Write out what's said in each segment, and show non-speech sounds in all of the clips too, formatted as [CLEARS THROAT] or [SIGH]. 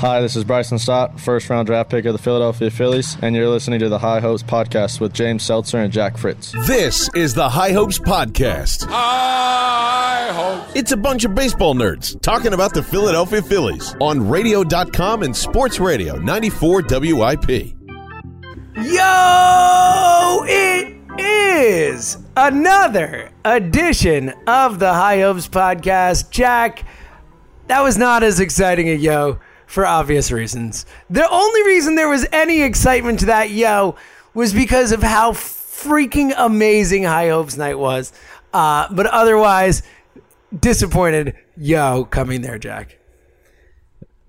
Hi, this is Bryson Stott, first round draft pick of the Philadelphia Phillies, and you're listening to the High Hopes Podcast with James Seltzer and Jack Fritz. This is the High Hopes Podcast. High Hopes. It's a bunch of baseball nerds talking about the Philadelphia Phillies on radio.com and sports radio 94 WIP. Yo, it is another edition of the High Hopes Podcast. Jack, that was not as exciting a yo for obvious reasons. The only reason there was any excitement to that yo was because of how freaking amazing High Hopes Night was. Uh, but otherwise, disappointed yo coming there, Jack.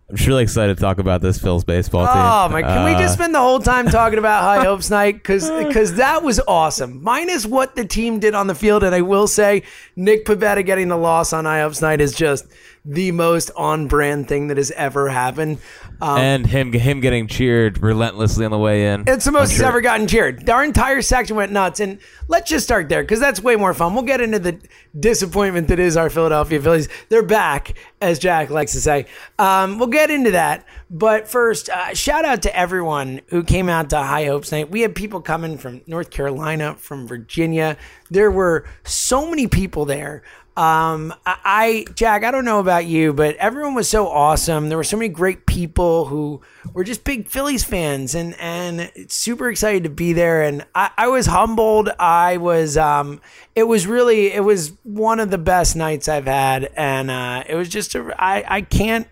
I'm really excited to talk about this Phil's baseball team. Oh my! Can we just Uh, spend the whole time talking about High [LAUGHS] Hopes Night? Because Because that was awesome. Minus what the team did on the field, and I will say Nick Pivetta getting the loss on High Hopes Night is just the most on brand thing that has ever happened. Um, and him him getting cheered relentlessly on the way in. it's the most I'm sure- ever gotten cheered. Our entire section went nuts, and let's just start there because that's way more fun. We'll get into the disappointment that is our Philadelphia Phillies. They're back, as Jack likes to say. Um, we'll get into that, but first, uh, shout out to everyone who came out to High Hopes Night. We had people coming from North Carolina, from Virginia. There were so many people there. Um, I, Jack, I don't know about you, but everyone was so awesome. There were so many great people who were just big Phillies fans and, and super excited to be there. And I, I was humbled. I was, um, it was really, it was one of the best nights I've had. And, uh, it was just, a, I, I can't,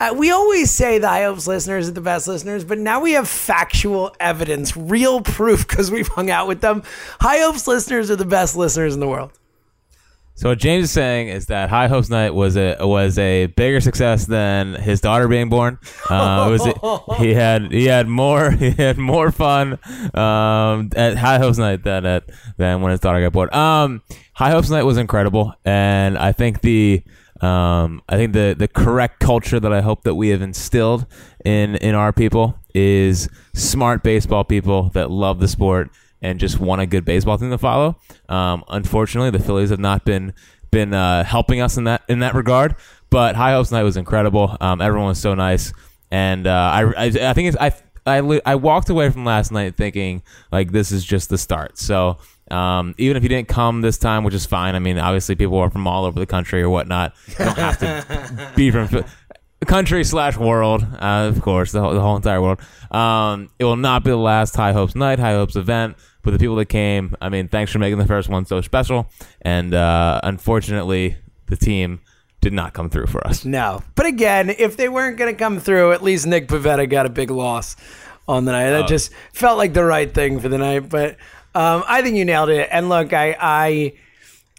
uh, we always say the High Hopes listeners are the best listeners, but now we have factual evidence, real proof because we've hung out with them. High Hopes listeners are the best listeners in the world. So what James is saying is that High Hopes Night was a was a bigger success than his daughter being born. Uh, it was he [LAUGHS] had he had more [LAUGHS] he had more fun um, at High Hopes Night than at than when his daughter got born. Um, High Hopes Night was incredible, and I think the um, I think the the correct culture that I hope that we have instilled in in our people is smart baseball people that love the sport and just want a good baseball team to follow. Um, unfortunately, the Phillies have not been been uh, helping us in that in that regard. But High Hopes Night was incredible. Um, everyone was so nice, and uh, I, I I think it's I. I, li- I walked away from last night thinking like this is just the start. So um, even if you didn't come this time, which is fine. I mean, obviously people are from all over the country or whatnot. You don't have to [LAUGHS] be from country slash world, uh, of course, the whole, the whole entire world. Um, it will not be the last High Hopes night, High Hopes event. But the people that came, I mean, thanks for making the first one so special. And uh, unfortunately, the team did not come through for us. No. But again, if they weren't going to come through, at least Nick Pivetta got a big loss on the night. That just felt like the right thing for the night. But um, I think you nailed it. And look, I, I,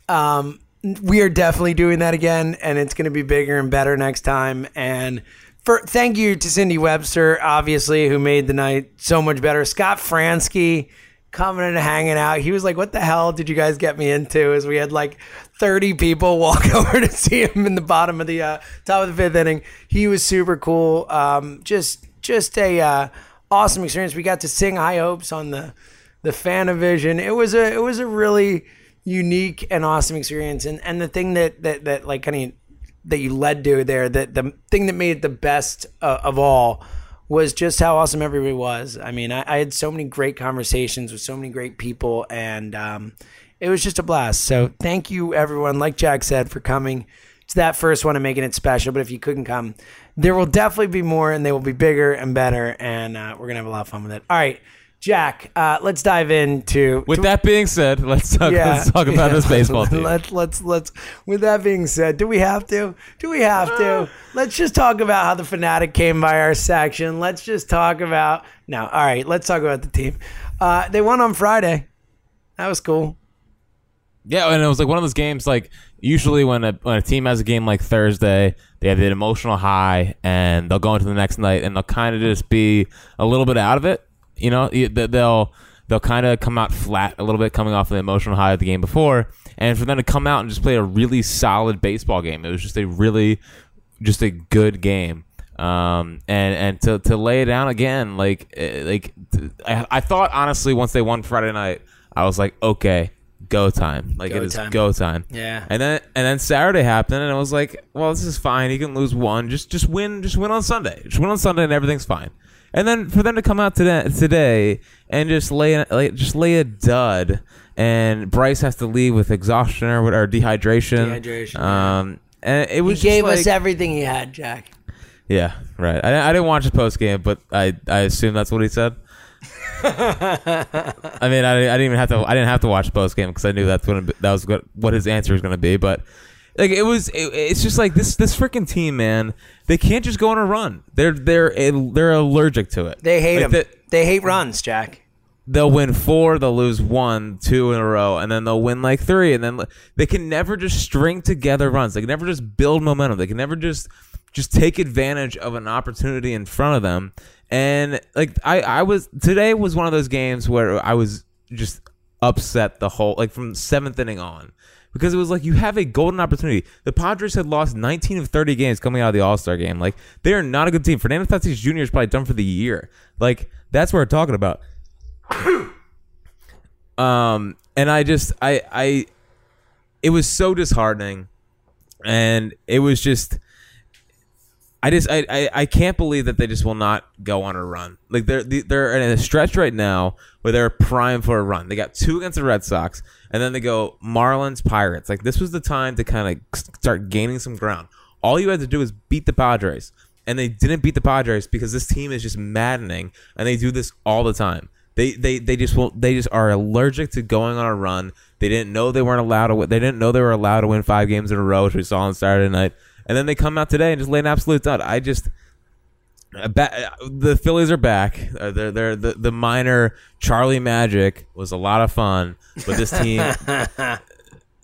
um, we are definitely doing that again, and it's going to be bigger and better next time. And for thank you to Cindy Webster, obviously, who made the night so much better. Scott Franzke coming and hanging out. He was like, "What the hell did you guys get me into?" As we had like thirty people [LAUGHS] walk [LAUGHS] over to see him in the bottom of the uh, top of the fifth inning. He was super cool. Um, just just a uh, awesome experience. We got to sing High Hopes on the the PhanaVision. It was a it was a really unique and awesome experience. And and the thing that that that like kind of that you led to there, that the thing that made it the best uh, of all was just how awesome everybody was. I mean, I, I had so many great conversations with so many great people, and um, it was just a blast. So thank you, everyone. Like Jack said, for coming to that first one and making it special. But if you couldn't come, there will definitely be more, and they will be bigger and better, and uh, we're gonna have a lot of fun with it. All right. Jack, uh, let's dive into. With that being said, let's talk, let's talk about [LAUGHS] yeah. this baseball team. Let's let's let's. With that being said, do we have to? Do we have to? Let's just talk about how the Phanatic came by our section. Let's just talk about no. All right, let's talk about the team. Uh, they won on Friday. That was cool. Yeah, and it was like one of those games. Like usually when a when a team has a game like Thursday, they have an emotional high, and they'll go into the next night, and they'll kind of just be a little bit out of it. You know, they- they'll they'll kind of come out flat a little bit, coming off the emotional high of the game before, and for them to come out and just play a really solid baseball game, it was just a really just a good game. Um, and and to, to lay it down again, like eh, like I, I thought honestly once they won Friday night, I was like, okay, go time, like Go it is time. go time. Yeah. And then and then Saturday happened, and I was like, well, this is fine. You can lose one, just just win, just win on Sunday, just win on Sunday, and everything's fine. And then for them to come out today today and just lay, just lay a dud, and Bryce has to leave with exhaustion or, dehydration. Dehydration, Um, and it He gave just us everything he had, Jack. yeah, right. I, I didn't watch the post game, but I I assume that's what he said. [LAUGHS] I mean, I, I didn't even have to. I didn't have to watch post game because I knew that's what that was what, what his answer was going to be. But like it was, it, it's just like this this freaking team, man. They can't just go on a run. They're they're they're allergic to it. They hate Like, they- they hate runs, Jack. they'll win four, they'll lose one, two in a row, and then they'll win like three, and then they can never just string together runs. They can never just build momentum. They can never just just take advantage of an opportunity in front of them. And like I, I was today was one of those games where I was just upset the whole like from seventh inning on. Because it was like you have a golden opportunity. The Padres had lost 19 of 30 games coming out of the All Star game. Like they are not a good team. Fernando Tatis Jr. is probably done for the year. Like that's what we're talking about. [CLEARS THROAT] Um, and I just, I, I, it was so disheartening, and it was just, I just, I, I, I can't believe that they just will not go on a run. Like they're, they're in a stretch right now where they're prime for a run. They got two against the Red Sox, and then they go Marlins, Pirates. Like this was the time to kind of start gaining some ground. All you had to do is beat the Padres, and they didn't beat the Padres because this team is just maddening, and they do this all the time. They they they just will they just are allergic to going on a run. They didn't know they weren't allowed to. Win, they didn't know they were allowed to win five games in a row, which we saw on Saturday night. And then they come out today and just lay an absolute dud. I just ba- uh, the Phillies are back. Uh, they're, they're the the minor Charlie Magic was a lot of fun, but this team [LAUGHS]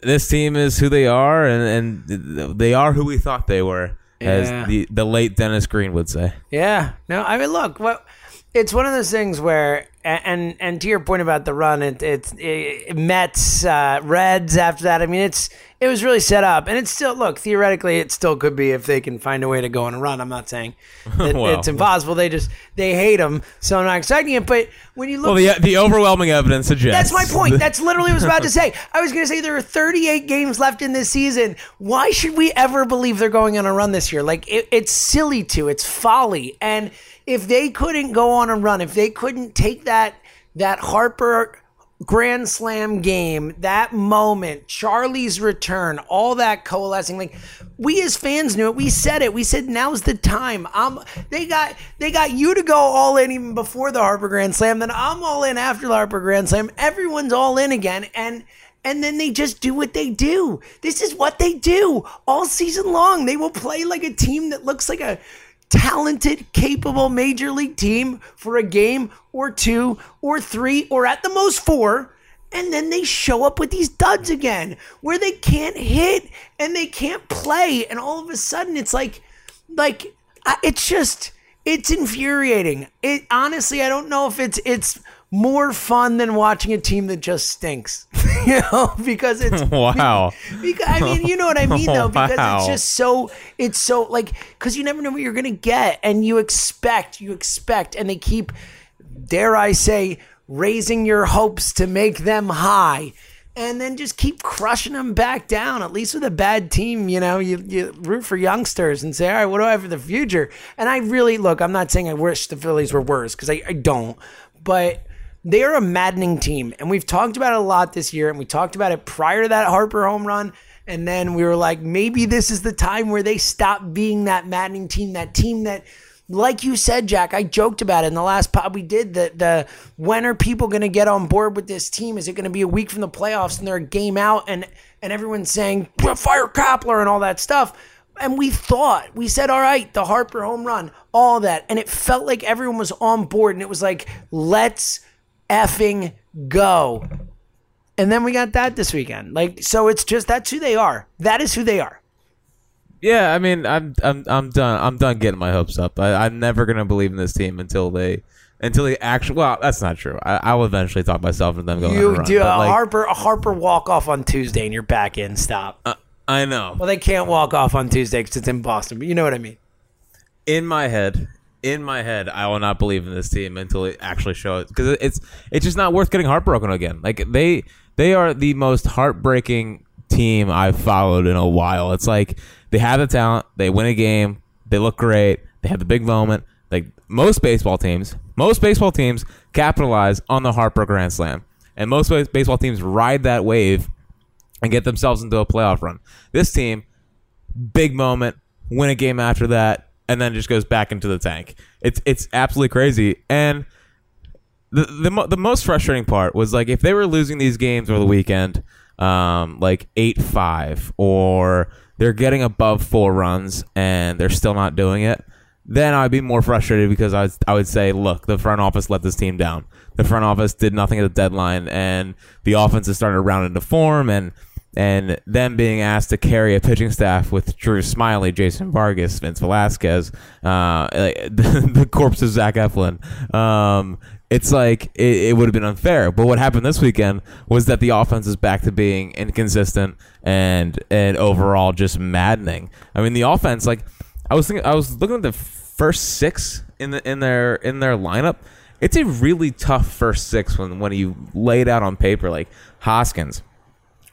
this team is who they are, and and they are who we thought they were, Yeah. as the the late Dennis Green would say. Yeah. No, I mean, look, what it's one of those things where, and and to your point about the run, it it's it, Mets, uh, Reds. After that, I mean, it's it was really set up, and it's still look theoretically, it still could be if they can find a way to go on a run. I'm not saying [LAUGHS] that Well. it's impossible. They just they hate them, so I'm not expecting it. But when you look, Well, the the overwhelming evidence suggests that's my point. [LAUGHS] That's literally what I was about to say. I was going to say there are 38 games left in this season. Why should we ever believe they're going on a run this year? Like it, it's silly to. It's folly. And if they couldn't go on a run, if they couldn't take that that Harper Grand Slam game, that moment, Charlie's return, all that coalescing, like we as fans knew it. We said it. We said now's the time. I'm. They got they got you to go all in even before the Harper Grand Slam. Then I'm all in after the Harper Grand Slam. Everyone's all in again, and and then they just do what they do. This is what they do all season long. They will play like a team that looks like a talented, capable major league team for a game or two or three or at the most four. And then they show up with these duds again where they can't hit and they can't play. And all of a sudden it's like, like, it's just, it's infuriating. It honestly, I don't know if it's, it's, more fun than watching a team that just stinks, [LAUGHS] [LAUGHS] you know, because it's [LAUGHS] Wow. because I mean, you know what I mean, though, because [LAUGHS] Wow. it's just so it's so like because you never know what you're gonna get, and you expect, you expect, and they keep, dare I say, raising your hopes to make them high. And then just keep crushing them back down. At least with a bad team, you know, you, you root for youngsters and say, all right, what do I have for the future? And I really look. I'm not saying I wish the Phillies were worse because I, I don't, but they are a maddening team. And we've talked about it a lot this year. And we talked about it prior to that Harper home run. And then we were like, maybe this is the time where they stop being that maddening team, that team that like you said, Jack, I joked about it in the last pod we did. The the when are people going to get on board with this team? Is it going to be a week from the playoffs and they're a game out and and everyone's saying fire Kapler and all that stuff? And we thought we said, all right, the Harper home run, all that, and it felt like everyone was on board, and it was like, let's effing go. And then we got that this weekend. Like, so it's just that's who they are. That is who they are. Yeah, I mean, I'm I'm I'm done. I'm done getting my hopes up. I, I'm never gonna believe in this team until they until they actually. Well, that's not true. I, will eventually talk myself into them going. on a You run, do a like, Harper a Harper walk off on Tuesday, and you're back in. Stop. Uh, I know. well, they can't walk off on Tuesday because it's in Boston, but you know what I mean. in my head, in my head, I will not believe in this team until it actually shows because it's it's just not worth getting heartbroken again. Like they they are the most heartbreaking team I've followed in a while. It's like they have the talent, they win a game, they look great, they have the big moment. Like most baseball teams, most baseball teams capitalize on the Harper Grand Slam, and most baseball teams ride that wave and get themselves into a playoff run. This team big moment, win a game after that, and then just goes back into the tank. It's it's absolutely crazy. And the the, mo- the most frustrating part was like if they were losing these games over the weekend, um, like eight five, or they're getting above four runs and they're still not doing it. Then I'd be more frustrated because I, I would say, look, the front office let this team down. The front office did nothing at the deadline, and the offense is starting to round into form. And and them being asked to carry a pitching staff with Drew Smyly, Jason Vargas, Vince Velasquez, uh, the, [LAUGHS] the corpse of Zach Eflin. Um, it's like it, it would have been unfair. But what happened this weekend was that the offense is back to being inconsistent and and overall just maddening. I mean, the offense, like I was thinking, I was looking at the first six in the in their in their lineup. It's a really tough first six when when you lay it out on paper, like Hoskins,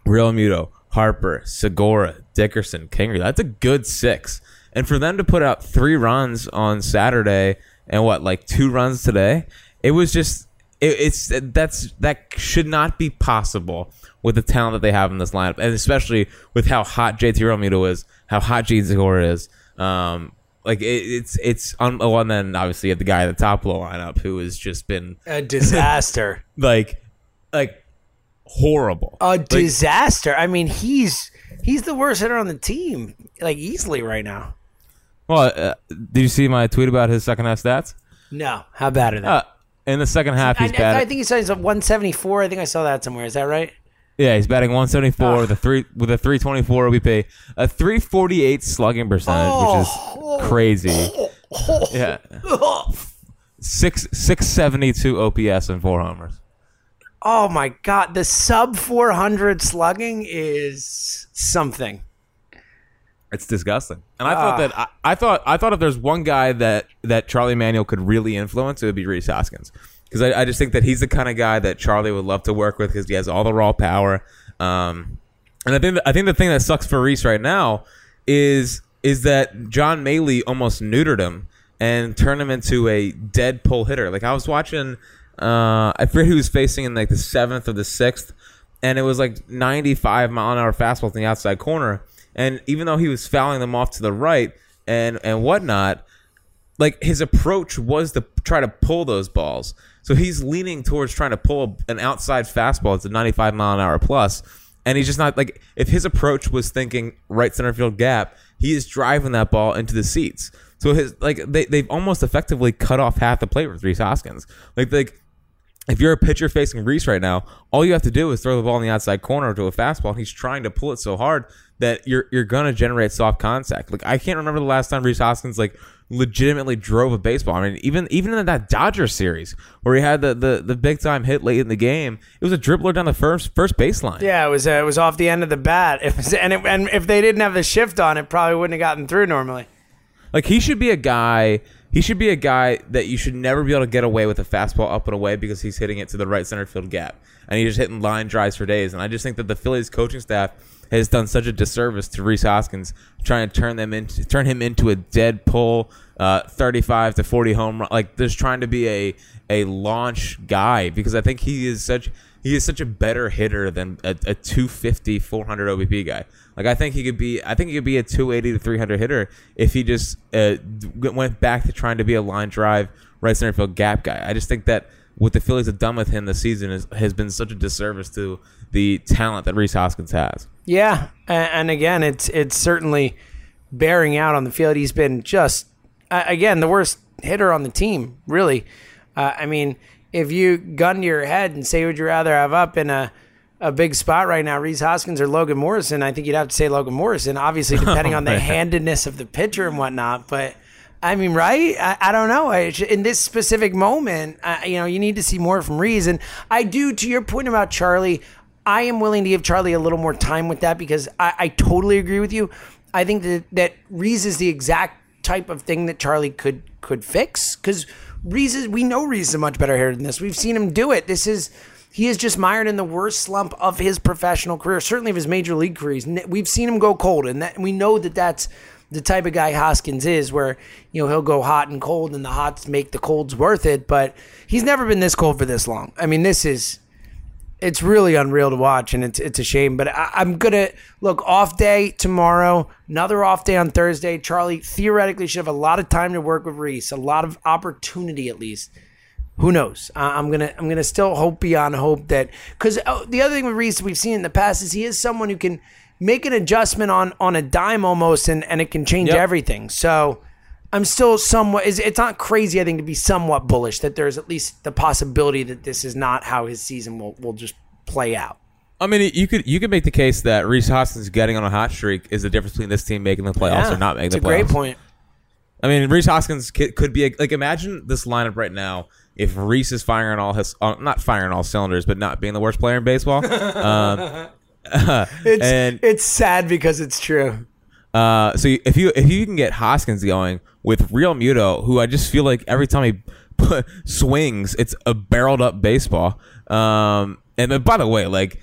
Realmuto, Harper, Segura, Dickerson, Kingery. That's a good six. And for them to put out three runs on Saturday and what, like two runs today, it was just it, it's that's that should not be possible with the talent that they have in this lineup, and especially with how hot JT Realmuto is, how hot Jean Segura is. Um, like it, it's it's on. Oh, and then obviously you have the guy at the top of the lineup who has just been A disaster. [LAUGHS] like like horrible. a Like, disaster. I mean, he's he's the worst hitter on the team, like easily right now. Well, uh, did you see my tweet about his second half stats? No, how bad are they? Uh, in the second half, he's I- batting. I think he said he's at 174. I think I saw that somewhere. Is that right? yeah, he's batting 174 Ah. with a three with a 324 OBP, a 348 slugging percentage, Oh. which is crazy. [LAUGHS] Yeah, [LAUGHS] six 672 OPS and four homers. Oh my god, the sub 400 slugging is something. It's disgusting. And I Ah. thought that I, I thought I thought if there's one guy that that Charlie Manuel could really influence, it would be Rhys Hoskins. Because I, I just think that he's the kind of guy that Charlie would love to work with because he has all the raw power. Um, and I think I think the thing that sucks for Rhys right now is is that John Mallee almost neutered him and turned him into a dead pull hitter. Like I was watching, uh, I forget who was facing in like the seventh or the sixth, and it was like 95 mile an hour fastball in the outside corner. And even though he was fouling them off to the right and and whatnot, like his approach was to try to pull those balls. So he's leaning towards trying to pull an outside fastball. It's a 95 mile an hour plus, and he's just not like if his approach was thinking right center field gap, he is driving that ball into the seats. So his like they they've almost effectively cut off half the plate with Rhys Hoskins. Like like if you're a pitcher facing Rhys right now, all you have to do is throw the ball in the outside corner to a fastball, and he's trying to pull it so hard that you're you're gonna generate soft contact. Like I can't remember the last time Rhys Hoskins like legitimately drove a baseball. I mean, even even in that Dodger series where he had the, the, the big time hit late in the game, it was a dribbler down the first first baseline. Yeah, it was uh, it was off the end of the bat. It was, [LAUGHS] and it, and if they didn't have the shift on, it probably wouldn't have gotten through normally. Like he should be a guy. He should be a guy that you should never be able to get away with a fastball up and away because he's hitting it to the right center field gap, and he's just hitting line drives for days. And I just think that the Phillies coaching staff has done such a disservice to Rhys Hoskins, trying to turn them into turn him into a dead pull, uh, thirty-five to forty home run, like just trying to be a a launch guy because I think he is such he is such a better hitter than a, a 250, 400 OBP guy. Like I think he could be, I think he could be a 280 to 300 hitter if he just uh, went back to trying to be a line drive right center field gap guy. I just think that what the Phillies have done with him this season is, has been such a disservice to the talent that Rhys Hoskins has. Yeah, and again, it's it's certainly bearing out on the field. He's been just again the worst hitter on the team. Really, uh, I mean, if you gun to your head and say, would you rather have up in a a big spot right now, Rhys Hoskins or Logan Morrison? I think you'd have to say Logan Morrison, obviously [LAUGHS] depending on the handedness of the pitcher and whatnot, but. I mean, right? I, I don't know. I, in this specific moment, I, you know, you need to see more from Rhys. And I do, to your point about Charlie, I am willing to give Charlie a little more time with that because I, I totally agree with you. I think that that Rhys is the exact type of thing that Charlie could could fix because Rhys is we know Rhys is a much better hitter than this. We've seen him do it. This is he is just mired in the worst slump of his professional career, certainly of his major league career. We've seen him go cold, and that, we know that that's the type of guy Hoskins is, where you know he'll go hot and cold, and the hots make the colds worth it. But he's never been this cold for this long. I mean, this is it's really unreal to watch, and it's it's a shame. But I, am gonna look off day tomorrow, another off day on Thursday. Charlie theoretically should have a lot of time to work with Rhys, a lot of opportunity at least. Who knows? I'm gonna I'm gonna still hope beyond hope that because oh, the other thing with Rhys we've seen in the past is he is someone who can make an adjustment on on a dime almost, and and it can change yep. everything. So. I'm still somewhat. It's not crazy. I think to be somewhat bullish that there's at least the possibility that this is not how his season will will just play out. I mean, you could you could make the case that Rhys Hoskins getting on a hot streak is the difference between this team making the playoffs yeah, or not making the playoffs. It's a great point. I mean, Rhys Hoskins could be a, like imagine this lineup right now if Rhys is firing all his uh, not firing all cylinders, but not being the worst player in baseball. [LAUGHS] um, [LAUGHS] it's and, it's sad because it's true. Uh, so if you if you can get Hoskins going with Realmuto, who I just feel like every time he [LAUGHS] swings, it's a barreled up baseball. Um, and by the way, like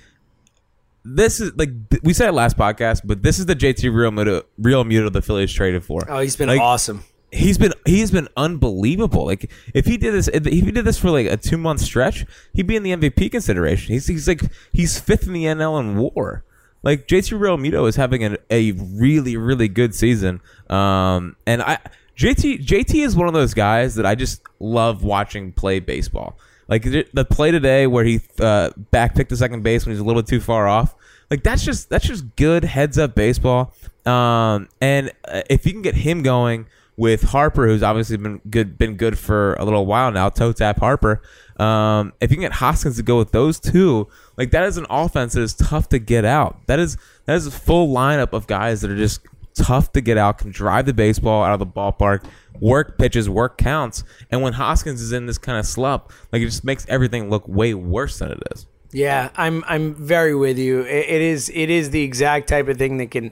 this is like we said it last podcast, but this is the JT Realmuto, Real Muto the Phillies traded for. Oh, he's been like, awesome. He's been he's been unbelievable. Like if he did this if he did this for like a two month stretch, he'd be in the MVP consideration. He's he's like he's fifth in the NL in WAR. Like JT Realmuto is having a, a really really good season. Um, and I JT JT is one of those guys that I just love watching play baseball. Like the play today where he uh, backpicked the second base when he's a little bit too far off. Like that's just that's just good heads up baseball. Um, and uh, if you can get him going with Harper, who's obviously been good been good for a little while now, toe tap Harper. Um, if you can get Hoskins to go with those two, like that is an offense that is tough to get out. That is that is a full lineup of guys that are just tough to get out, can drive the baseball out of the ballpark, work pitches, work counts. And when Hoskins is in this kind of slump, like it just makes everything look way worse than it is. Yeah, I'm I'm very with you. it, it is it is the exact type of thing that can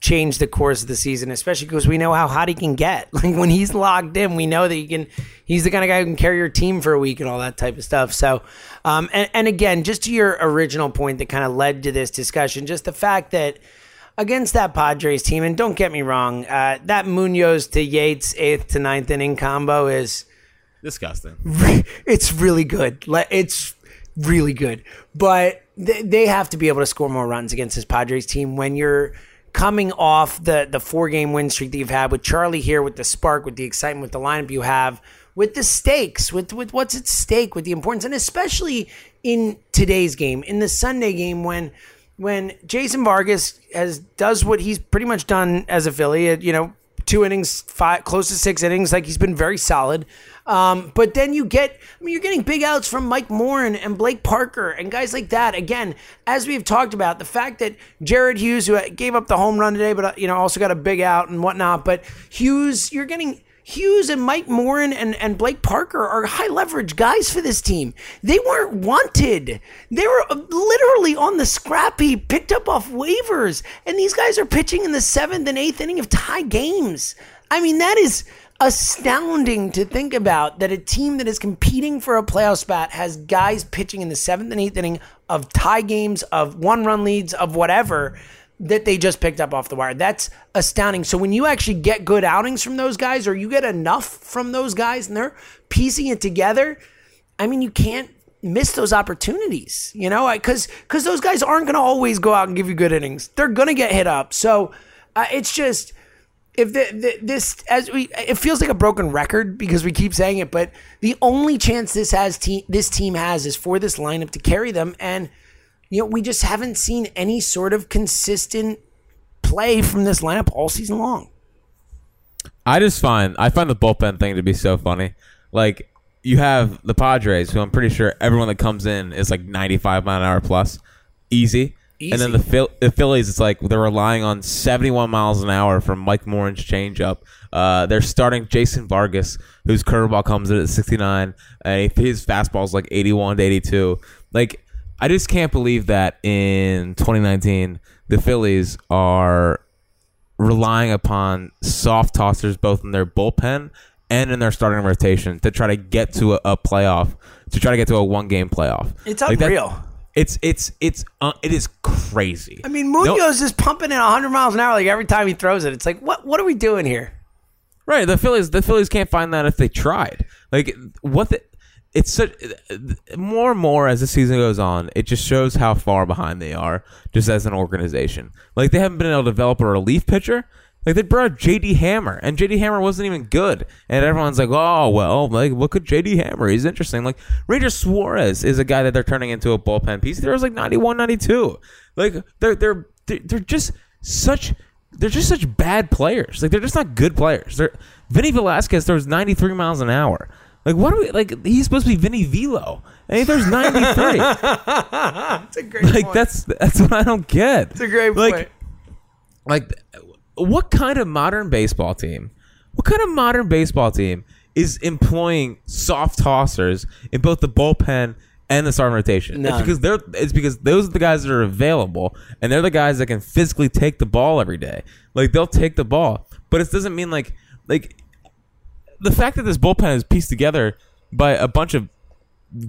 change the course of the season, especially because we know how hot he can get. [LAUGHS] Like when he's locked in, we know that he can. He's the kind of guy who can carry your team for a week and all that type of stuff. So, um, and and again, just to your original point that kind of led to this discussion, just the fact that against that Padres team, and don't get me wrong, uh, that Munoz to Yates eighth to ninth inning combo is disgusting. It's really good. It's really good, but they have to be able to score more runs against this Padres team when you're coming off the the four game win streak that you've had with Charlie here, with the spark, with the excitement, with the lineup you have, with the stakes, with with what's at stake, with the importance, and especially in today's game, in the Sunday game when when Jason Vargas has does what he's pretty much done as a Philly, you know, two innings, five, close to six innings, like he's been very solid. Um, but then you get, I mean, you're getting big outs from Mike Morin and Blake Parker and guys like that. Again, as we've talked about, the fact that Jared Hughes, who gave up the home run today, but uh, you know also got a big out and whatnot. But Hughes, you're getting Hughes and Mike Morin and, and Blake Parker are high leverage guys for this team. They weren't wanted. They were uh, literally on the scrappy, picked up off waivers. And these guys are pitching in the seventh and eighth inning of tie games. I mean, that is astounding to think about that a team that is competing for a playoff spot has guys pitching in the seventh and eighth inning of tie games, of one run leads, of whatever that they just picked up off the wire. That's astounding. So when you actually get good outings from those guys or you get enough from those guys and they're piecing it together, I mean, you can't miss those opportunities. You know, because because those guys aren't going to always go out and give you good innings. They're going to get hit up. So uh, it's just if the, the, this as we it feels like a broken record because we keep saying it, but the only chance this has te- this team has is for this lineup to carry them, and you know we just haven't seen any sort of consistent play from this lineup all season long. I just find I find the bullpen thing to be so funny. Like you have the Padres, who I'm pretty sure everyone that comes in is like 95 mile an hour plus, easy. And then the, Phil- the Phillies, it's like they're relying on 71 miles an hour from Mike Morin's changeup. Uh, they're starting Jason Vargas, whose curveball comes in at 69, and his fastball's like 81 to 82. Like, I just can't believe that in 2019 the Phillies are relying upon soft tossers both in their bullpen and in their starting rotation to try to get to a, a playoff, to try to get to a one game playoff. It's Like that- unreal. it's it's it's uh, it is crazy. I mean, Munoz is pumping at 100 miles an hour like every time he throws it. It's like, what what are we doing here? Right, the Phillies the Phillies can't find that if they tried. Like what the it's such more and more as the season goes on, it just shows how far behind they are just as an organization. Like they haven't been able to develop a relief pitcher. Like they brought JD Hammer, and JD Hammer wasn't even good, and everyone's like, "Oh well, like look at JD Hammer, he's interesting." Like Ranger Suarez is a guy that they're turning into a bullpen piece. There's like 91, 92. Like they're they're they're they're just such they're just such bad players. Like they're just not good players. They're Vinny Velasquez throws 93 miles an hour. Like what do we like? He's supposed to be Vinny Velo, and he throws 93. [LAUGHS] It's a great like point. that's that's what I don't get. It's a great like, point. Like, what kind of modern baseball team? What kind of modern baseball team is employing soft tossers in both the bullpen and the starting rotation? It's because they're it's because those are the guys that are available, and they're the guys that can physically take the ball every day. Like they'll take the ball, but it doesn't mean like like the fact that this bullpen is pieced together by a bunch of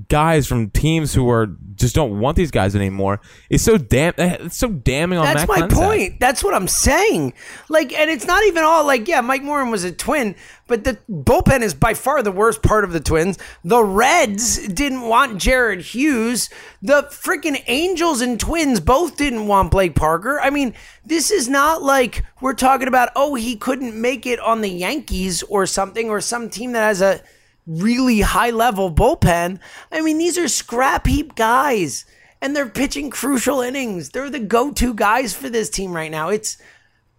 guys from teams who are just don't want these guys anymore is so damn eh, it's so damning on That's Matt my point. That's what I'm saying. Like, and it's not even all like, yeah, Mike Morin was a twin, but the bullpen is by far the worst part of the Twins. The Reds didn't want Jared Hughes. The freaking Angels and Twins both didn't want Blake Parker. I mean, this is not like we're talking about, oh, he couldn't make it on the Yankees or something, or some team that has a really high level bullpen. I mean, these are scrap heap guys and they're pitching crucial innings. They're the go-to guys for this team right now. It's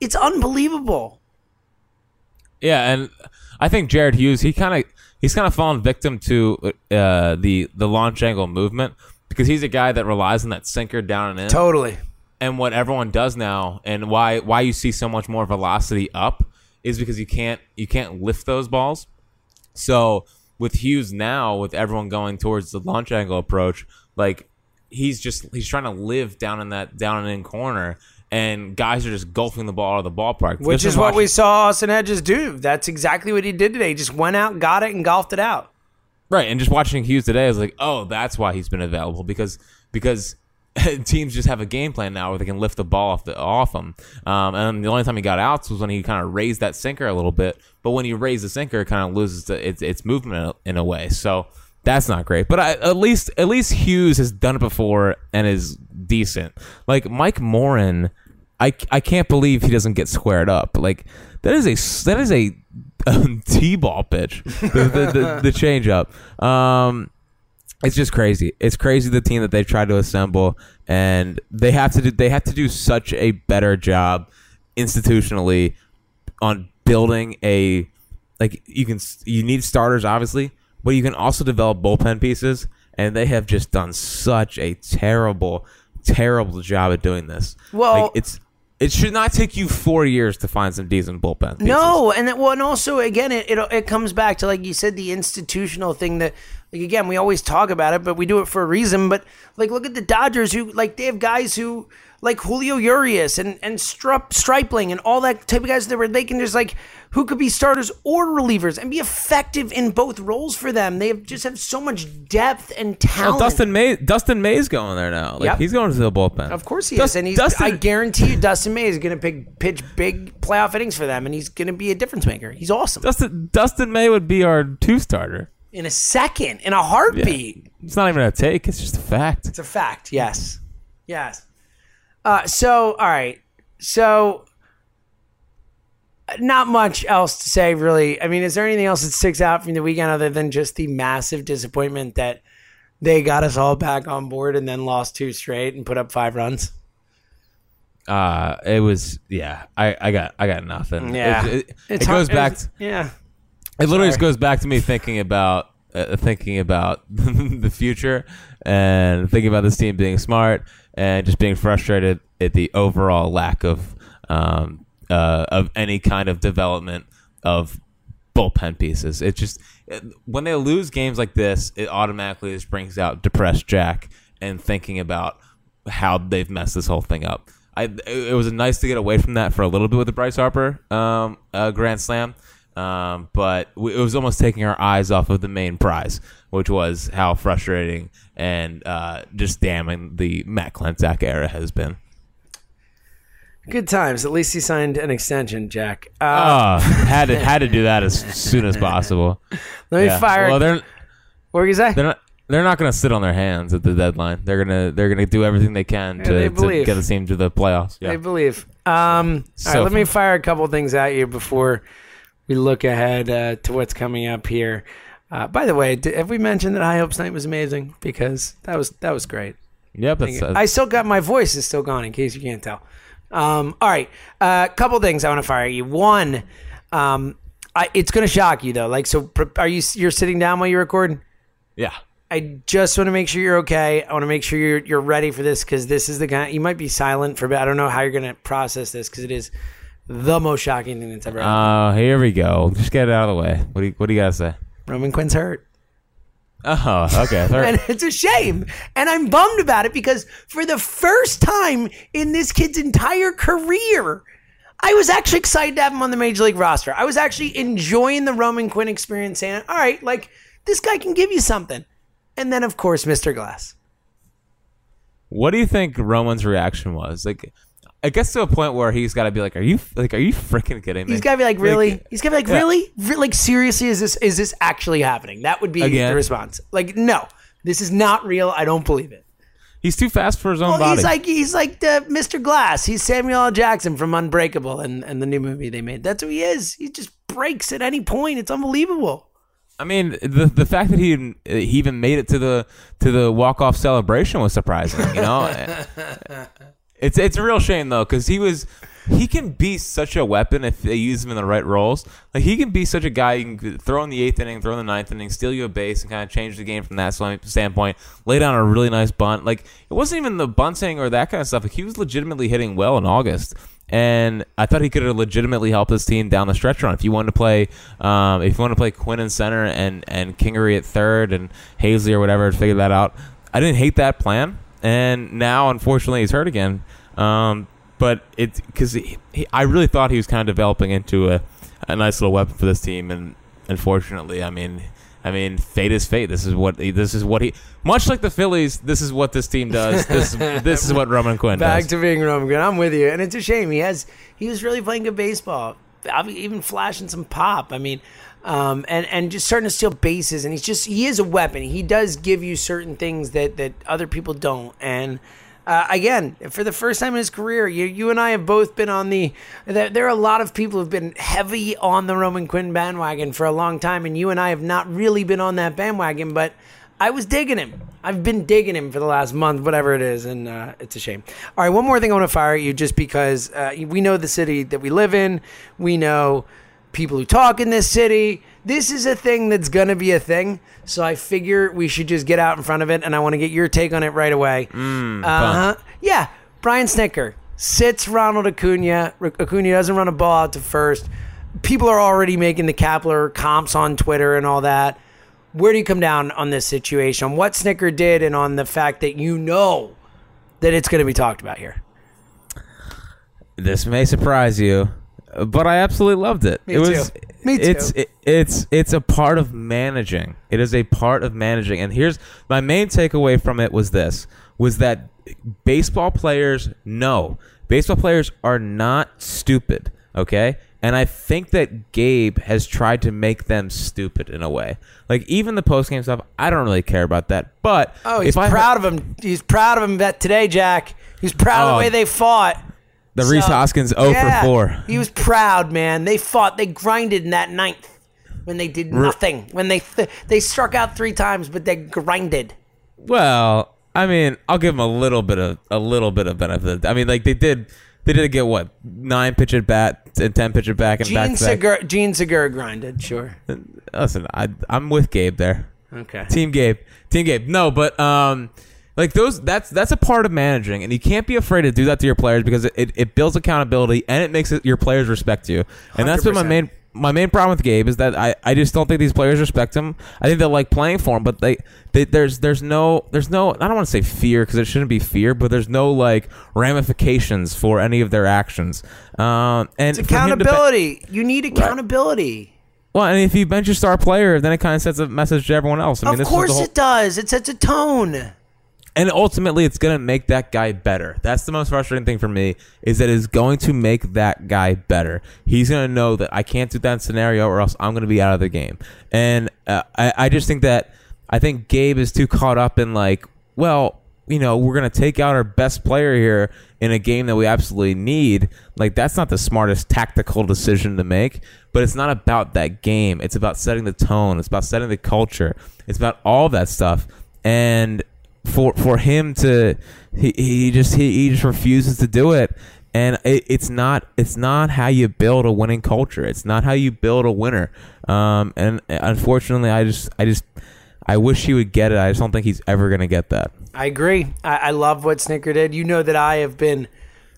it's unbelievable. Yeah, and I think Jared Hughes he kind of he's kind of fallen victim to uh, the the launch angle movement because he's a guy that relies on that sinker down and in. Totally. and what everyone does now and why why you see so much more velocity up is because you can't you can't lift those balls so with Hughes now with everyone going towards the launch angle approach like he's just he's trying to live down in that down and in corner and guys are just golfing the ball out of the ballpark Which is what we watching- saw Austin Hedges do. That's exactly what he did today. He just went out, got it, and golfed it out. Right, and just watching Hughes today, I was like, oh, that's why he's been available because because [LAUGHS] teams just have a game plan now where they can lift the ball off the off him. Um, and the only time he got outs was when he kind of raised that sinker a little bit. But when you raise the sinker, it kind of loses the, its its movement in a, way. So that's not great. But I, at least at least Hughes has done it before and is decent. Like Mike Morin, I, I can't believe he doesn't get squared up. Like that is a that is [LAUGHS] a, t-ball pitch. The the, the, the [LAUGHS] change up. Um, it's just crazy. It's crazy the team that they've tried to assemble, and they have to do they have to do such a better job institutionally on building a like you can you need starters obviously, but you can also develop bullpen pieces, and they have just done such a terrible, terrible job at doing this. Well- Like, it's it should not take you four years to find some decent bullpen. Pieces. No, and that, well, and also again, it, it it comes back to like you said, the institutional thing that like again we always talk about it, but we do it for a reason. But like, look at the Dodgers, who like they have guys who like Julio Urias and and Strup, Stripling and all that type of guys that were they can just like who could be starters or relievers and be effective in both roles for them. They have just have so much depth and Oh, talent. Dustin May Dustin May's going there now. Like Yep. he's going to the bullpen. Of course he Dus- is, and he's. Dustin, I guarantee you, Dustin May is going to pitch big playoff innings for them, and he's going to be a difference maker. He's awesome. Dustin Dustin May would be our two starter. in a second, in a heartbeat. It's not even a take. It's just a fact. It's a fact. Yes. Yes. Uh, so, all right. So, not much else to say, really. I mean, is there anything else that sticks out from the weekend other than just the massive disappointment that they got us all back on board and then lost two straight and put up five runs? Uh, it was yeah. I, I got I got nothing. Yeah. it, it, it goes hard- back. it's- yeah. It literally just goes back to me thinking about uh, thinking about [LAUGHS] the future and thinking about this team being smart and just being frustrated at the overall lack of um, uh, of any kind of development of bullpen pieces. It just it- when they lose games like this, it automatically just brings out depressed Jack and thinking about how they've messed this whole thing up. I it was nice to get away from that for a little bit with the Bryce Harper um, uh, Grand Slam, um, but w- it was almost taking our eyes off of the main prize, which was how frustrating and uh, just damning the Matt Klentak era has been. Good times. At least he signed an extension, Jack. Uh, Uh, had to had to do that as [LAUGHS] soon as possible. let me Yeah. fire. Well, they're what were you say? they're not they're not going to sit on their hands at the deadline. They're gonna they're gonna do everything they can to, they to get the team to the playoffs. I Yeah. believe. Um, all right, So let me fire a couple things at you before we look ahead uh, to what's coming up here. Uh, by the way, d- have we mentioned that High Hopes Night was amazing? Because that was that was great. Yep. That's, uh, I still got my voice is still gone in case you can't tell. Um, all right, a uh, couple things I want to fire at you. One, um, I, it's going to shock you though. Like, so are you you're sitting down while you record? yeah. I just want to make sure you're okay. I want to make sure you're you're ready for this because this is the kind. You might be silent for a bit. I don't know how you're going to process this because it is the most shocking thing that's ever happened. Oh, here we go. Just get it out of the way. What do you What do you gotta say? Roman Quinn's hurt. Oh, okay. [LAUGHS] And it's a shame. And I'm bummed about it because for the first time in this kid's entire career, I was actually excited to have him on the major league roster. I was actually enjoying the Roman Quinn experience, saying, "All right, like this guy can give you something." And then, of course, Mr. Glass. what do you think Roman's reaction was? Like, it gets to a point where he's got to be like, "Are you like, are you freaking kidding me?" He's got to be like, "Really?" He's got to be like, yeah. "Really? Re- like seriously? Is this is this actually happening?" That would be Again? the response. Like, no, this is not real. I don't believe it. He's too fast for his own Well, body. he's like he's like the Mr. Glass. He's Samuel L. Jackson from Unbreakable and, and the new movie they made. That's who he is. He just breaks at any point. It's unbelievable. I mean, the the fact that he even, he even made it to the to the walk off celebration was surprising. You know, [LAUGHS] eh, it's it's a real shame though because he was he can be such a weapon if they use him in the right roles. Like he can be such a guy you can throw in the eighth inning, throw in the ninth inning, steal you a base, and kind of change the game from that standpoint. Lay down a really nice bunt. Like it wasn't even the bunting or that kind of stuff. Like he was legitimately hitting well in August. And I thought he could have legitimately helped his team down the stretch run. If you wanted to play, um, if you want to play Quinn in center and and Kingery at third and Haseley or whatever, to figure that out. I didn't hate that plan. And now, unfortunately, he's hurt again. Um, but it's because he, he, I really thought he was kind of developing into a, a nice little weapon for this team, and unfortunately, I mean, I mean, fate is fate. This is what this is what he. Much like the Phillies, this is what this team does. This [LAUGHS] this is what Roman Quinn does. Back does. to being Roman Quinn. I'm with you, and it's a shame. He has he was really playing good baseball. Even flashing some pop. I mean, um, and and just starting to steal bases. And he's just he is a weapon. He does give you certain things that that other people don't. And uh, again, for the first time in his career, you you and I have both been on the. There, there are a lot of people who've been heavy on the Roman Quinn bandwagon for a long time, and you and I have not really been on that bandwagon, but. I was digging him. I've been digging him for the last month, whatever it is, and uh, it's a shame. All right, one more thing I want to fire at you, just because uh, we know the city that we live in. We know people who talk in this city. This is a thing that's gonna be a thing. So I figure we should just get out in front of it, and I want to get your take on it right away. uh huh. Yeah, Brian Snitker sits Ronald Acuna. Acuna doesn't run a ball out to first. People are already making the Kapler comps on Twitter and all that where do you come down on this situation? On what Snitker did and on the fact that you know that it's going to be talked about here? This may surprise you, but I absolutely loved it. Me it was too. Me too. It's it, it's it's a part of managing. It is a part of managing. And here's my main takeaway from it was this was that baseball players know. Baseball players are not stupid, okay? And I think that Gabe has tried to make them stupid in a way. Like even the post game stuff, I don't really care about that. But Oh, he's if I proud of him. He's proud of him that today, Jack. He's proud of Oh. the way they fought. The Rhys So, Hoskins 0 yeah, for 4. He was proud, man. They fought. They grinded in that ninth when they did nothing. When they th- they struck out three times, but they grinded. Well, I mean, I'll give them a little bit of a little bit of benefit. I mean, like they did, they did get what nine pitch at bat and ten pitch at back and back Jean back. Segura, Jean Segura grinded. Sure. Listen, I, I'm with Gabe there. Okay. Team Gabe, Team Gabe. No, but um, like those, that's that's a part of managing, and you can't be afraid to do that to your players because it, it, it builds accountability and it makes it, your players respect you. And that's been my 100%. main my main problem with Gabe is that I, I just don't think these players respect him. I think they like playing for him, but they, they there's there's no there's no I don't want to say fear because it shouldn't be fear, but there's no like ramifications for any of their actions. Um, and It's to be- accountability. you need accountability. well, and if you bench your star player, then it kind of sets a message to everyone else. I mean, of course whole- it does. It sets a tone. And ultimately it's going to make that guy better. That's the most frustrating thing for me is that it's going to make that guy better. He's going to know that i can't do that scenario or else i'm going to be out of the game. And uh, I, I just think that i think gabe is too caught up in like well you know we're going to take out our best player here in a game that we absolutely need. Like that's not the smartest tactical decision to make but it's not about that game. It's about setting the tone. It's about setting the culture. It's about all that stuff. And for for him to he, he just he, he just refuses to do it and it, it's not it's not how you build a winning culture it's not how you build a winner um and unfortunately i just i just i wish he would get it i just don't think he's ever gonna get that I agree. I, I love what Snitker did. You know that I have been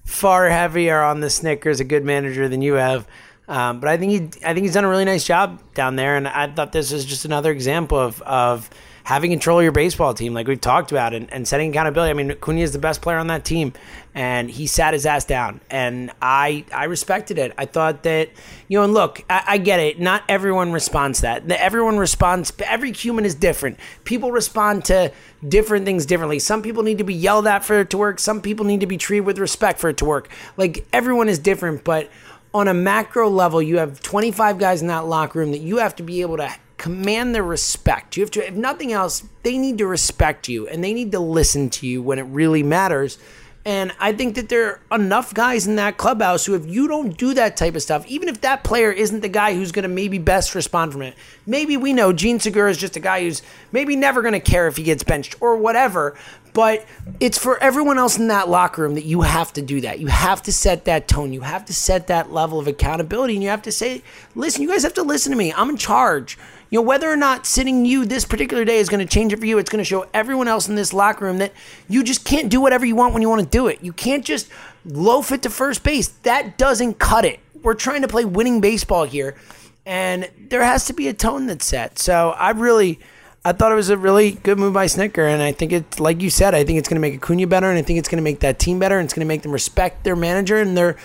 far heavier on the Snitker as a good manager than you have. Um, but I think he, I think he's done a really nice job down there, and I thought this was just another example of of having control of your baseball team, like we've talked about, and, and setting accountability. I mean, Cunha is the best player on that team, and he sat his ass down, and I I respected it. I thought that you know, and look, I, I get it. Not everyone responds that. Everyone responds. Every human is different. People respond to different things differently. Some people need to be yelled at for it to work. Some people need to be treated with respect for it to work. Like everyone is different, but on a macro level, you have 25 guys in that locker room that you have to be able to command their respect. You have to, if nothing else, they need to respect you and they need to listen to you when it really matters. And I think that there are enough guys in that clubhouse who, if you don't do that type of stuff, even if that player isn't the guy who's going to maybe best respond from it, maybe we know Jean Segura is just a guy who's maybe never going to care if he gets benched or whatever. But it's for everyone else in that locker room that you have to do that. You have to set that tone. You have to set that level of accountability. And you have to say, listen, you guys have to listen to me. I'm in charge. You know, whether or not sitting you this particular day is going to change it for you, it's going to show everyone else in this locker room that you just can't do whatever you want when you want to do it. You can't just loaf it to first base. That doesn't cut it. We're trying to play winning baseball here, and there has to be a tone that's set. So I really, I thought it was a really good move by Snitker, and I think it's like you said, I think it's going to make Acuna better, and I think it's going to make that team better, and it's going to make them respect their manager, and they're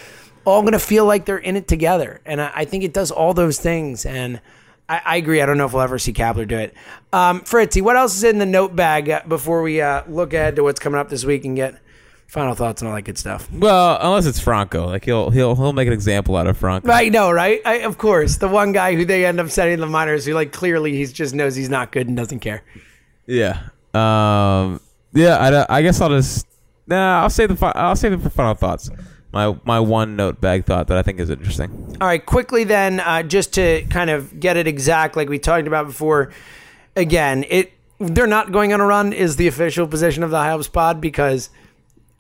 all going to feel like they're in it together. And I, I think it does all those things, and. I, I agree. I don't know if we'll ever see Kapler do it. Um, Fritzy, what else is in the note bag before we uh, look ahead to what's coming up this week and get final thoughts and all that good stuff? well unless it's franco like he'll he'll he'll make an example out of franco I know, right? I, of course, the one guy who they end up sending the minors, who like clearly he just knows he's not good and doesn't care. yeah um yeah i, I guess i'll just nah i'll say the fi- i'll say the final thoughts my my one note bag thought that i think is interesting All right, quickly then, uh, just to kind of get it exact, like we talked about before. Again, it they're not going on a run is the official position of the High Hopes Pod because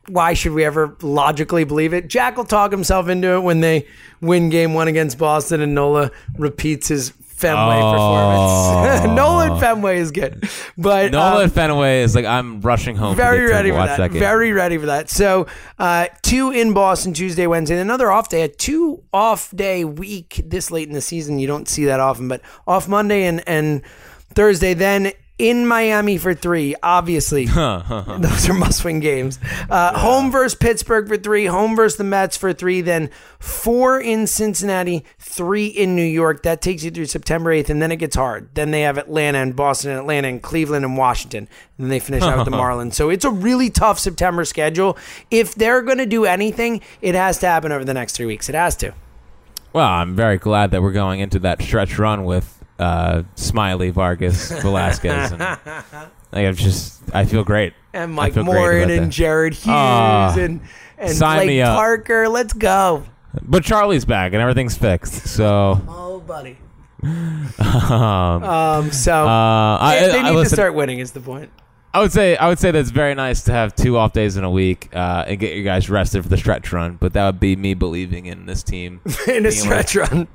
why should we ever logically believe it? Jack will talk himself into it when they win Game One against Boston, and Nola repeats his Fenway performance. [LAUGHS] Nolan Fenway is good, but Nolan um, Fenway is like I'm rushing home. very to get to ready for that. that very ready for that. So, uh, two in Boston Tuesday, Wednesday, another off day. A two off day week this late in the season. You don't see that often, but off Monday and and Thursday. Then in Miami for three. Obviously, [LAUGHS] [LAUGHS] those are must-win games. Uh, Home versus Pittsburgh for three. Home versus the Mets for three. Then four in Cincinnati, three in New York. That takes you through September eighth, and then it gets hard. Then they have Atlanta and Boston and Atlanta and Cleveland and Washington. And then they finish out with the [LAUGHS] Marlins. So it's a really tough September schedule. If they're going to do anything, it has to happen over the next three weeks. It has to. Well, I'm very glad that we're going into that stretch run with uh, Smyly, Vargas, Velasquez, and [LAUGHS] like I'm just I feel great. And Mike Morin and that. Jared Hughes Ah, and and sign Blake. Parker. Let's go. But Charlie's back and everything's fixed. So, Oh, buddy. um, Um, so uh, I, they, they I, need to listen, start winning. Is the point? I would say I would say that's very nice to have two off days in a week uh, and get you guys rested for the stretch run. But that would be me believing in this team, [LAUGHS] In a stretch run.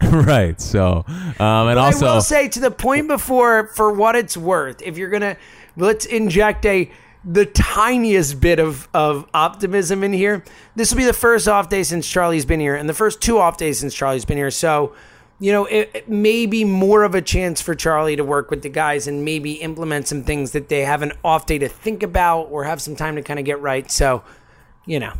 [LAUGHS] right? So, um, and also I will say to the point before, for what it's worth, if you're gonna let's inject a the tiniest bit of of optimism in here. This will be the first off day since Charlie's been here, and the first two off days since Charlie's been here. So. You know, it, it may be more of a chance for Charlie to work with the guys and maybe implement some things that they have an off day to think about or have some time to kind of get right. So, you know,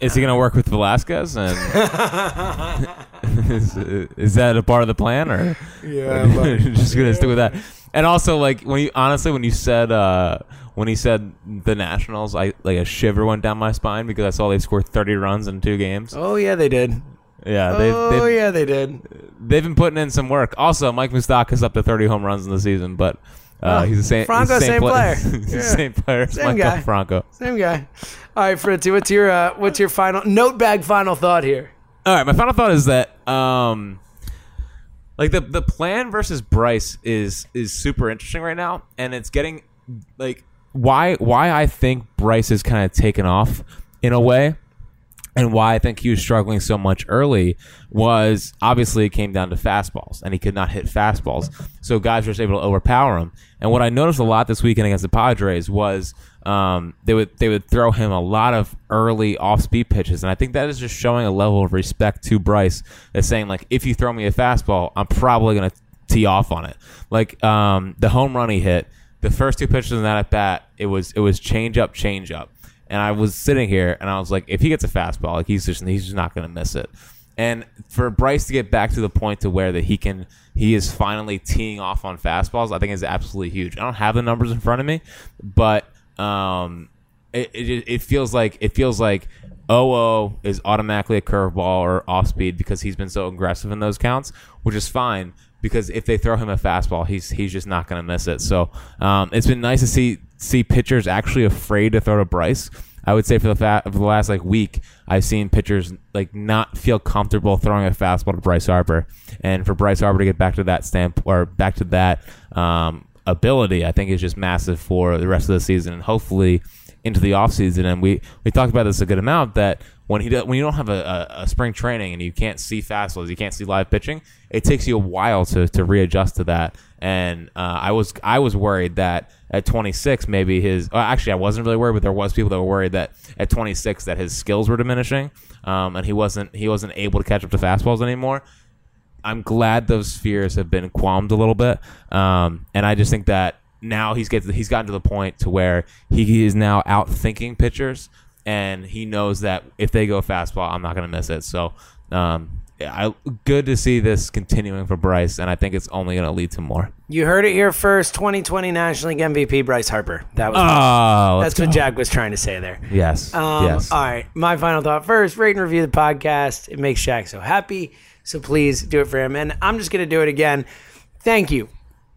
Is he going to work with Velasquez? And [LAUGHS] [LAUGHS] is, is that a part of the plan, or Yeah, [LAUGHS] just going to stick with that? And also, like when you honestly, when you said uh, when he said the Nationals, I like a shiver went down my spine because I saw they scored thirty runs in two games. oh yeah, they did. Yeah, they've, oh they've, yeah, they did. they've been putting in some work. Also, Mike Moustakas up to thirty home runs in the season, but. Uh, Oh, he's the same. Franco, the same pla- player. [LAUGHS] he's the same player Same Michael guy. Franco. Same guy. All right, Fritzy, what's your uh, what's your final note bag final thought here? All right, my final thought is that um like the the plan versus Bryce is is super interesting right now and it's getting like why why I think Bryce is kind of taken off in a way and why I think he was struggling so much early was obviously it came down to fastballs and he could not hit fastballs. So guys were just able to overpower him. And what I noticed a lot this weekend against the Padres was um, they would they would throw him a lot of early off speed pitches. And I think that is just showing a level of respect to Bryce that's saying like if you throw me a fastball, I'm probably gonna tee off on it. Like um, the home run he hit, the first two pitches in that at bat, it was it was change up, change up. And I was sitting here and I was like, if he gets a fastball, like he's just he's just not going to miss it. And for Bryce to get back to the point to where that he can he is finally teeing off on fastballs, I think is absolutely huge. I don't have the numbers in front of me, but um, it, it it feels like it feels like OO is automatically a curveball or off speed because he's been so aggressive in those counts, which is fine because if they throw him a fastball, he's he's just not going to miss it. So um, it's been nice to see see pitchers actually afraid to throw to Bryce. I would say for the fa- for the last like week, I've seen pitchers like not feel comfortable throwing a fastball to Bryce Harper, and for Bryce Harper to get back to that stamp or back to that um, ability, I think is just massive for the rest of the season, and hopefully into the offseason. And we we talked about this a good amount that when he do, when you don't have a, a, a spring training and you can't see fastballs, you can't see live pitching, it takes you a while to, to readjust to that. And uh, I was I was worried that at 26 maybe his well, actually I wasn't really worried, but there was people that were worried that at 26 that his skills were diminishing, um, and he wasn't he wasn't able to catch up to fastballs anymore. I'm glad those fears have been qualmed a little bit, um, and I just think that now he's get he's gotten to the point to where he is now out thinking pitchers, and he knows that if they go fastball, I'm not going to miss it. So, um, I good to see this continuing for Bryce, and I think it's only going to lead to more. You heard it here first. 2020 National League MVP Bryce Harper. That was Oh, that's what Jack was trying to say there. yes, Um, yes. All right. My final thought first rate and review the podcast. It makes Jack so happy. So please do it for him. And I'm just going to do it again. Thank you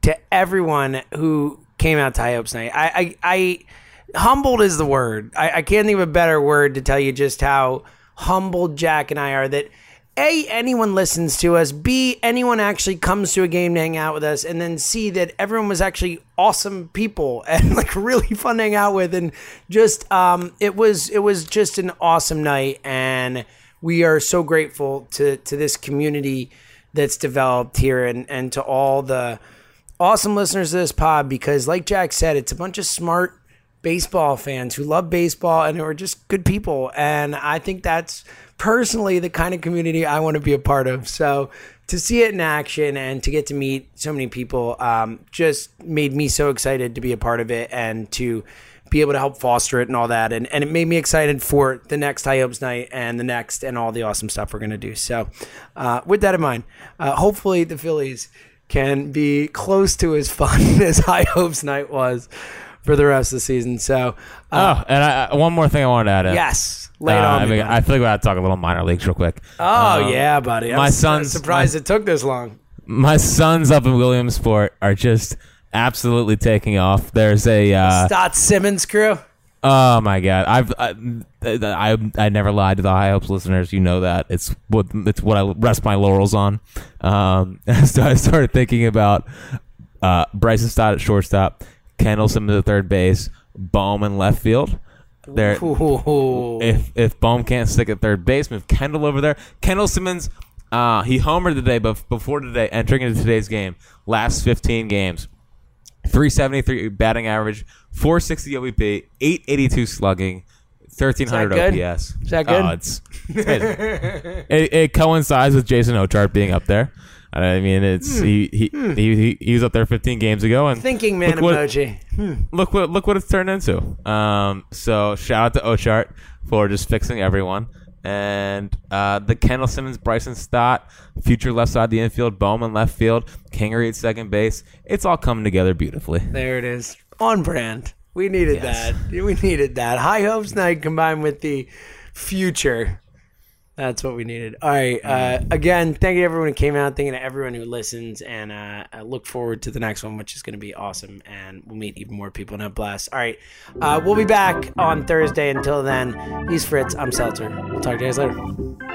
to everyone who came out to High Hopes Night. I, I, I humbled is the word. I, I can't think of a better word to tell you just how humbled Jack and I are that. A, anyone listens to us. B, anyone actually comes to a game to hang out with us. And then C, that everyone was actually awesome people [LAUGHS] and like really fun to hang out with. And just, um, it was, it was just an awesome night. And we are so grateful to, to this community that's developed here and, and to all the awesome listeners to this pod because like Jack said, it's a bunch of smart baseball fans who love baseball and who are just good people. And I think that's personally the kind of community I want to be a part of. So to see it in action and to get to meet so many people um, just made me so excited to be a part of it and to be able to help foster it and all that. And, and it made me excited for the next High Hopes night and the next and all the awesome stuff we're going to do. So uh, with that in mind, uh, hopefully the Phillies can be close to as fun [LAUGHS] as High Hopes night was for the rest of the season. So, uh, oh, and I, one more thing I wanted to add in. yes, lay Uh, on I, mean. I feel like we got to talk a little minor leagues real quick. oh Um, yeah, buddy. I'm my son's- surprised my- it took this long. My sons up in Williamsport are just absolutely taking off. There's a uh, Stott Simmons crew. oh my god, I've I, I I never lied to the High Hopes listeners. You know that it's what it's what I rest my laurels on. Um, [LAUGHS] so I started thinking about uh, Bryson Stott at shortstop, Kendall Simmons at third base, Bowman left field. There, Ooh. if if Bohm can't stick at third base, move Kendall over there. Kendall Simmons, uh, he homered today, but before today, entering into today's game, last 15 games, 373 batting average, 460 OBP, 882 slugging, 1300? OPS. Is that good? Oh, it's, it's it, it coincides with Jason Ochart being up there. I mean, it's he, he, he he he was up there 15 games ago, and Hmm. Thinking man look what- emoji. look what look what it's turned into. Um, so shout out to Ochart for just fixing everyone. And uh, the Kendall Simmons, Bryson Stott, future left side of the infield, Bowman left field, Kingery at second base. It's all coming together beautifully. There it is. On brand. We needed Yes. that. We needed that. High hopes night combined with the future. That's what we needed. All right. Uh, again, thank you to everyone who came out. Thank you to everyone who listens. And uh, I look forward to the next one, which is going to be awesome. And we'll meet even more people and have blast. All right. Uh, we'll be back on Thursday. Until then, he's Fritz. I'm Seltzer. We'll talk to you guys later.